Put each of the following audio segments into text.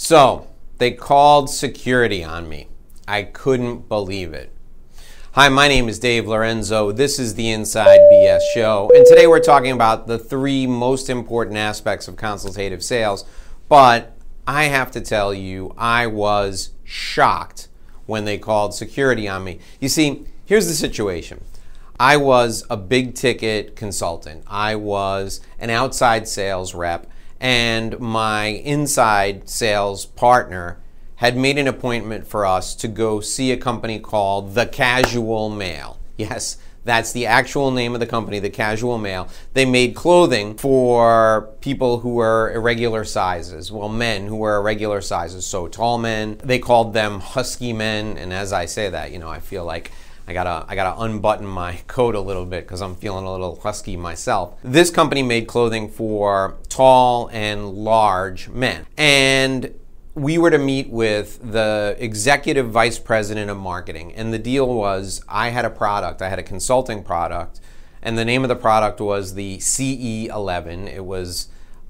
So, they called security on me. I couldn't believe it. Hi, my name is Dave Lorenzo. This is the Inside BS Show. And today we're talking about the three most important aspects of consultative sales. But I have to tell you, I was shocked when they called security on me. You see, here's the situation. I was a big ticket consultant. I was an outside sales rep, and my inside sales partner had made an appointment for us to go see a company called The Casual Male. Yes, that's the actual name of the company, The Casual Male. They made clothing for people who were irregular sizes. Well, men who were irregular sizes. So tall men. They called them husky men. And as I say that, you know, I feel like I gotta I gotta unbutton my coat a little bit because I'm feeling a little husky myself. This company made clothing for tall and large men, and we were to meet with the executive vice president of marketing. And the deal was I had a product, I had a consulting product, and the name of the product was the CE11. It was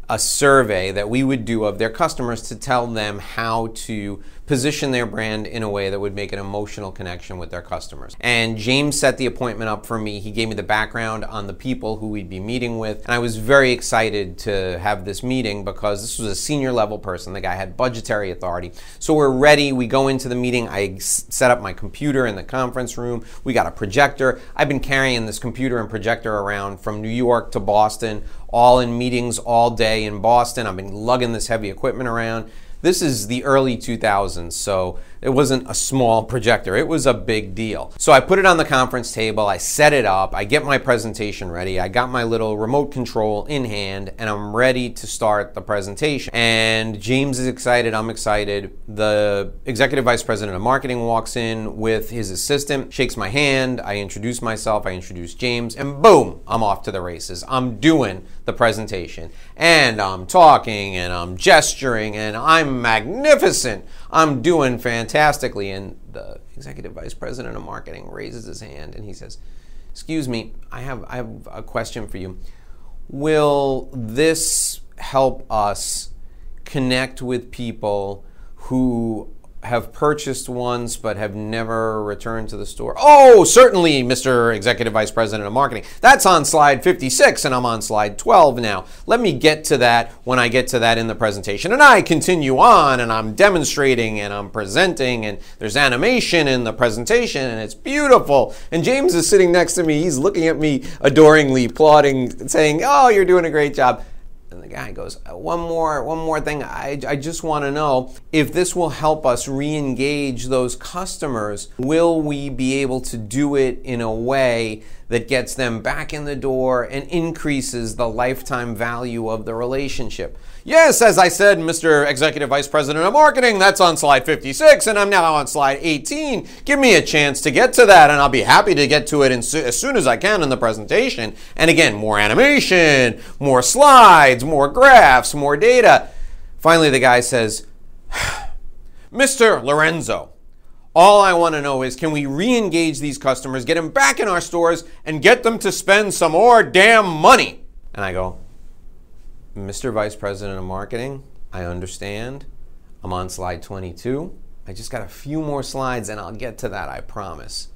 a survey that we would do of their customers to tell them how to position their brand in a way that would make an emotional connection with their customers. And James set the appointment up for me. He gave me the background on the people who we'd be meeting with. And I was very excited to have this meeting because this was a senior level person. The guy had budgetary authority. So we're ready. We go into the meeting. I set up my computer in the conference room. We got a projector. I've been carrying this computer and projector around from New York to Boston, all in meetings all day in Boston. I've been lugging this heavy equipment around. This is the early 2000s, so it wasn't a small projector, it was a big deal. So I put it on the conference table, I set it up, I get my presentation ready, I got my little remote control in hand, and I'm ready to start the presentation. And James is excited, I'm excited. The executive vice president of marketing walks in with his assistant, shakes my hand, I introduce myself, I introduce James, and boom, I'm off to the races. I'm doing the presentation. And I'm talking and I'm gesturing and I'm magnificent. I'm doing fantastically. And the executive vice president of marketing raises his hand and he says, Excuse me, I have, I have a question for you. Will this help us connect with people who have purchased once but have never returned to the store. Oh, certainly, Mr. Executive Vice President of Marketing. That's on slide 56, and I'm on slide 12 now. Let me get to that when I get to that in the presentation. And I continue on, and I'm demonstrating, and I'm presenting, and there's animation in the presentation, and it's beautiful. And James is sitting next to me. He's looking at me adoringly, applauding, saying, Oh, you're doing a great job. And the guy goes, uh, one more, one more thing. I, I just want to know if this will help us re-engage those customers. Will we be able to do it in a way that gets them back in the door and increases the lifetime value of the relationship? Yes, as I said, Mr. Executive Vice President of Marketing, that's on slide 56, and I'm now on slide 18. Give me a chance to get to that, and I'll be happy to get to it as soon as I can in the presentation. And again, more animation, more slides, more graphs, more data. Finally, the guy says, Mr. Lorenzo, all I want to know is can we re engage these customers, get them back in our stores, and get them to spend some more damn money? And I go, Mr. Vice President of Marketing, I understand. I'm on slide 22. I just got a few more slides and I'll get to that, I promise.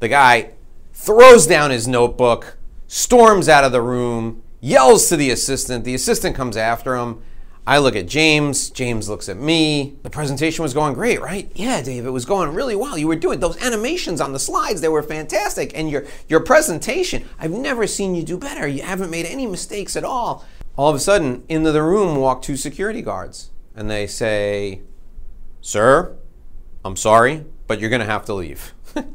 The guy throws down his notebook, storms out of the room, yells to the assistant. The assistant comes after him. I look at James. James looks at me. The presentation was going great, right? Yeah, Dave, it was going really well. You were doing those animations on the slides, they were fantastic. And your, your presentation, I've never seen you do better. You haven't made any mistakes at all. All of a sudden, into the room walk two security guards and they say, Sir, I'm sorry, but you're going to have to leave. and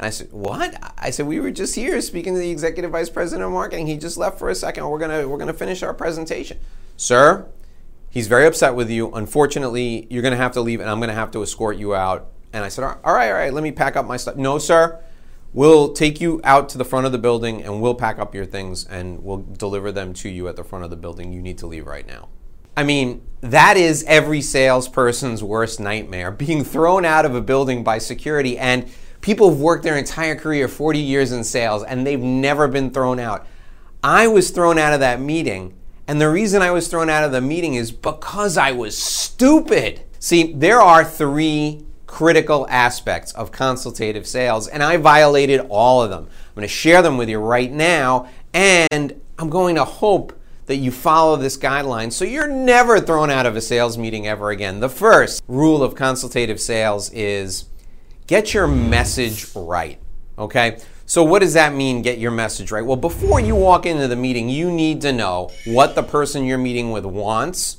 I said, What? I said, We were just here speaking to the executive vice president of marketing. He just left for a second. We're going to we're going to finish our presentation. Sir, he's very upset with you. Unfortunately, you're going to have to leave and I'm going to have to escort you out. And I said, All right, all right, let me pack up my stuff. No, sir. We'll take you out to the front of the building and we'll pack up your things and we'll deliver them to you at the front of the building. You need to leave right now. I mean, that is every salesperson's worst nightmare being thrown out of a building by security. And people have worked their entire career, 40 years in sales, and they've never been thrown out. I was thrown out of that meeting And the reason I was thrown out of the meeting is because I was stupid. See, there are three critical aspects of consultative sales, and I violated all of them. I'm going to share them with you right now, and I'm going to hope that you follow this guideline so you're never thrown out of a sales meeting ever again. The first rule of consultative sales is get your message right. Okay? So, what does that mean, get your message right? Well, before you walk into the meeting, you need to know what the person you're meeting with wants.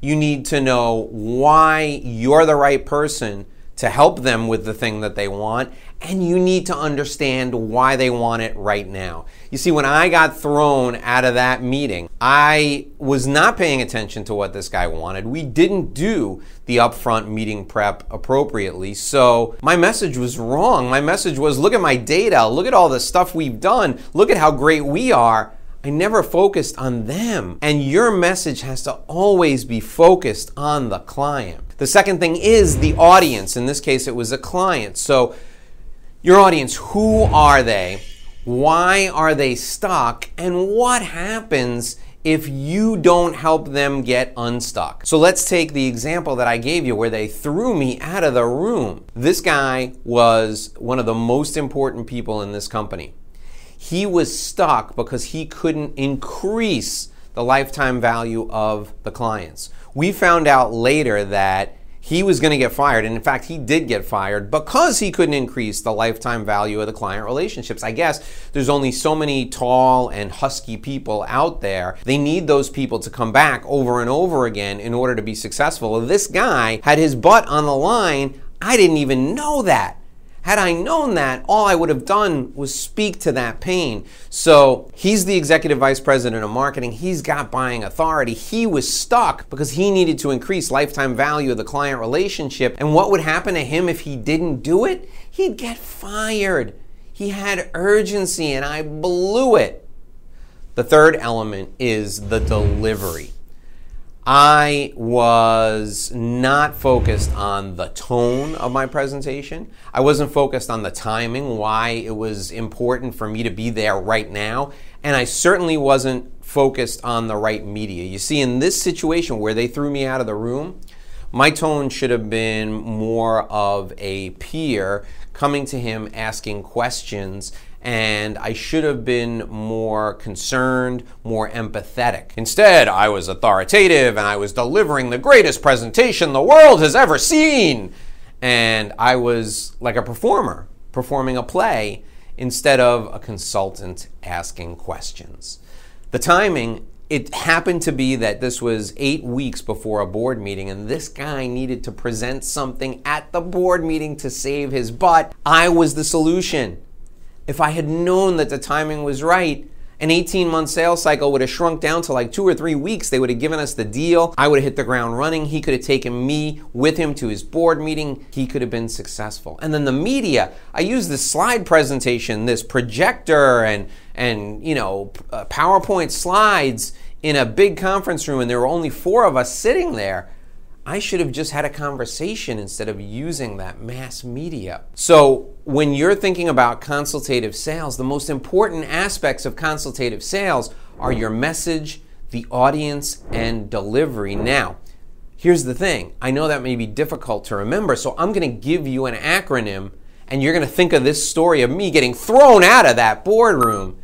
You need to know why you're the right person to help them with the thing that they want, and you need to understand why they want it right now. You see, when I got thrown out of that meeting, I was not paying attention to what this guy wanted. We didn't do the upfront meeting prep appropriately, so my message was wrong. My message was look at my data, look at all the stuff we've done, look at how great we are. I never focused on them. And your message has to always be focused on the client. The second thing is the audience. In this case, it was a client. So, your audience, who are they? Why are they stuck? And what happens if you don't help them get unstuck. So let's take the example that I gave you where they threw me out of the room. This guy was one of the most important people in this company. He was stuck because he couldn't increase the lifetime value of the clients. We found out later that he was going to get fired. And in fact, he did get fired because he couldn't increase the lifetime value of the client relationships. I guess there's only so many tall and husky people out there. They need those people to come back over and over again in order to be successful. This guy had his butt on the line. I didn't even know that. Had I known that, all I would have done was speak to that pain. So he's the executive vice president of marketing. He's got buying authority. He was stuck because he needed to increase lifetime value of the client relationship. And what would happen to him if he didn't do it? He'd get fired. He had urgency, and I blew it. The third element is the delivery. I was not focused on the tone of my presentation. I wasn't focused on the timing, why it was important for me to be there right now. And I certainly wasn't focused on the right media. You see, in this situation where they threw me out of the room, my tone should have been more of a peer coming to him asking questions and I should have been more concerned, more empathetic. Instead, I was authoritative and I was delivering the greatest presentation the world has ever seen. And I was like a performer performing a play instead of a consultant asking questions. The timing, it happened to be that this was eight weeks before a board meeting, and this guy needed to present something at the board meeting to save his butt. I was the solution. If I had known that the timing was right, an 18 month sales cycle would have shrunk down to like two or three weeks. They would have given us the deal. I would have hit the ground running. He could have taken me with him to his board meeting. He could have been successful. And then the media, I used this slide presentation, this projector and, and you know, uh, PowerPoint slides in a big conference room, and there were only four of us sitting there. I should have just had a conversation instead of using that mass media. So, when you're thinking about consultative sales, the most important aspects of consultative sales are your message, the audience, and delivery. Now, here's the thing I know that may be difficult to remember, so I'm going to give you an acronym, and you're going to think of this story of me getting thrown out of that boardroom.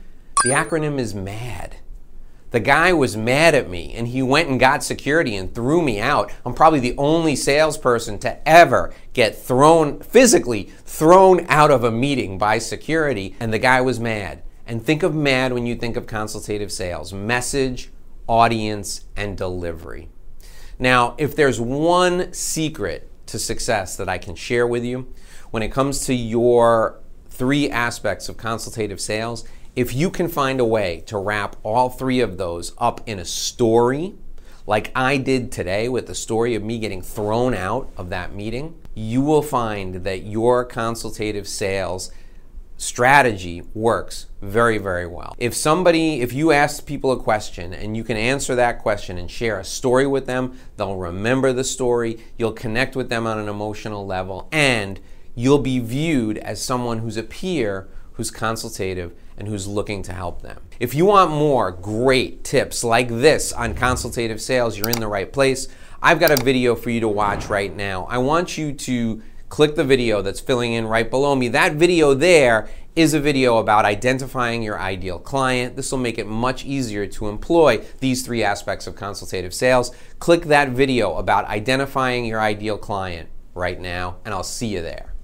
The acronym is MAD. The guy was mad at me and he went and got security and threw me out. I'm probably the only salesperson to ever get thrown, physically thrown out of a meeting by security. And the guy was mad. And think of mad when you think of consultative sales message, audience, and delivery. Now, if there's one secret to success that I can share with you when it comes to your three aspects of consultative sales, if you can find a way to wrap all three of those up in a story, like I did today with the story of me getting thrown out of that meeting, you will find that your consultative sales strategy works very, very well. If somebody, if you ask people a question and you can answer that question and share a story with them, they'll remember the story, you'll connect with them on an emotional level, and you'll be viewed as someone who's a peer who's consultative and who's looking to help them. If you want more great tips like this on consultative sales, you're in the right place. I've got a video for you to watch right now. I want you to click the video that's filling in right below me. That video there is a video about identifying your ideal client. This will make it much easier to employ these three aspects of consultative sales. Click that video about identifying your ideal client right now, and I'll see you there.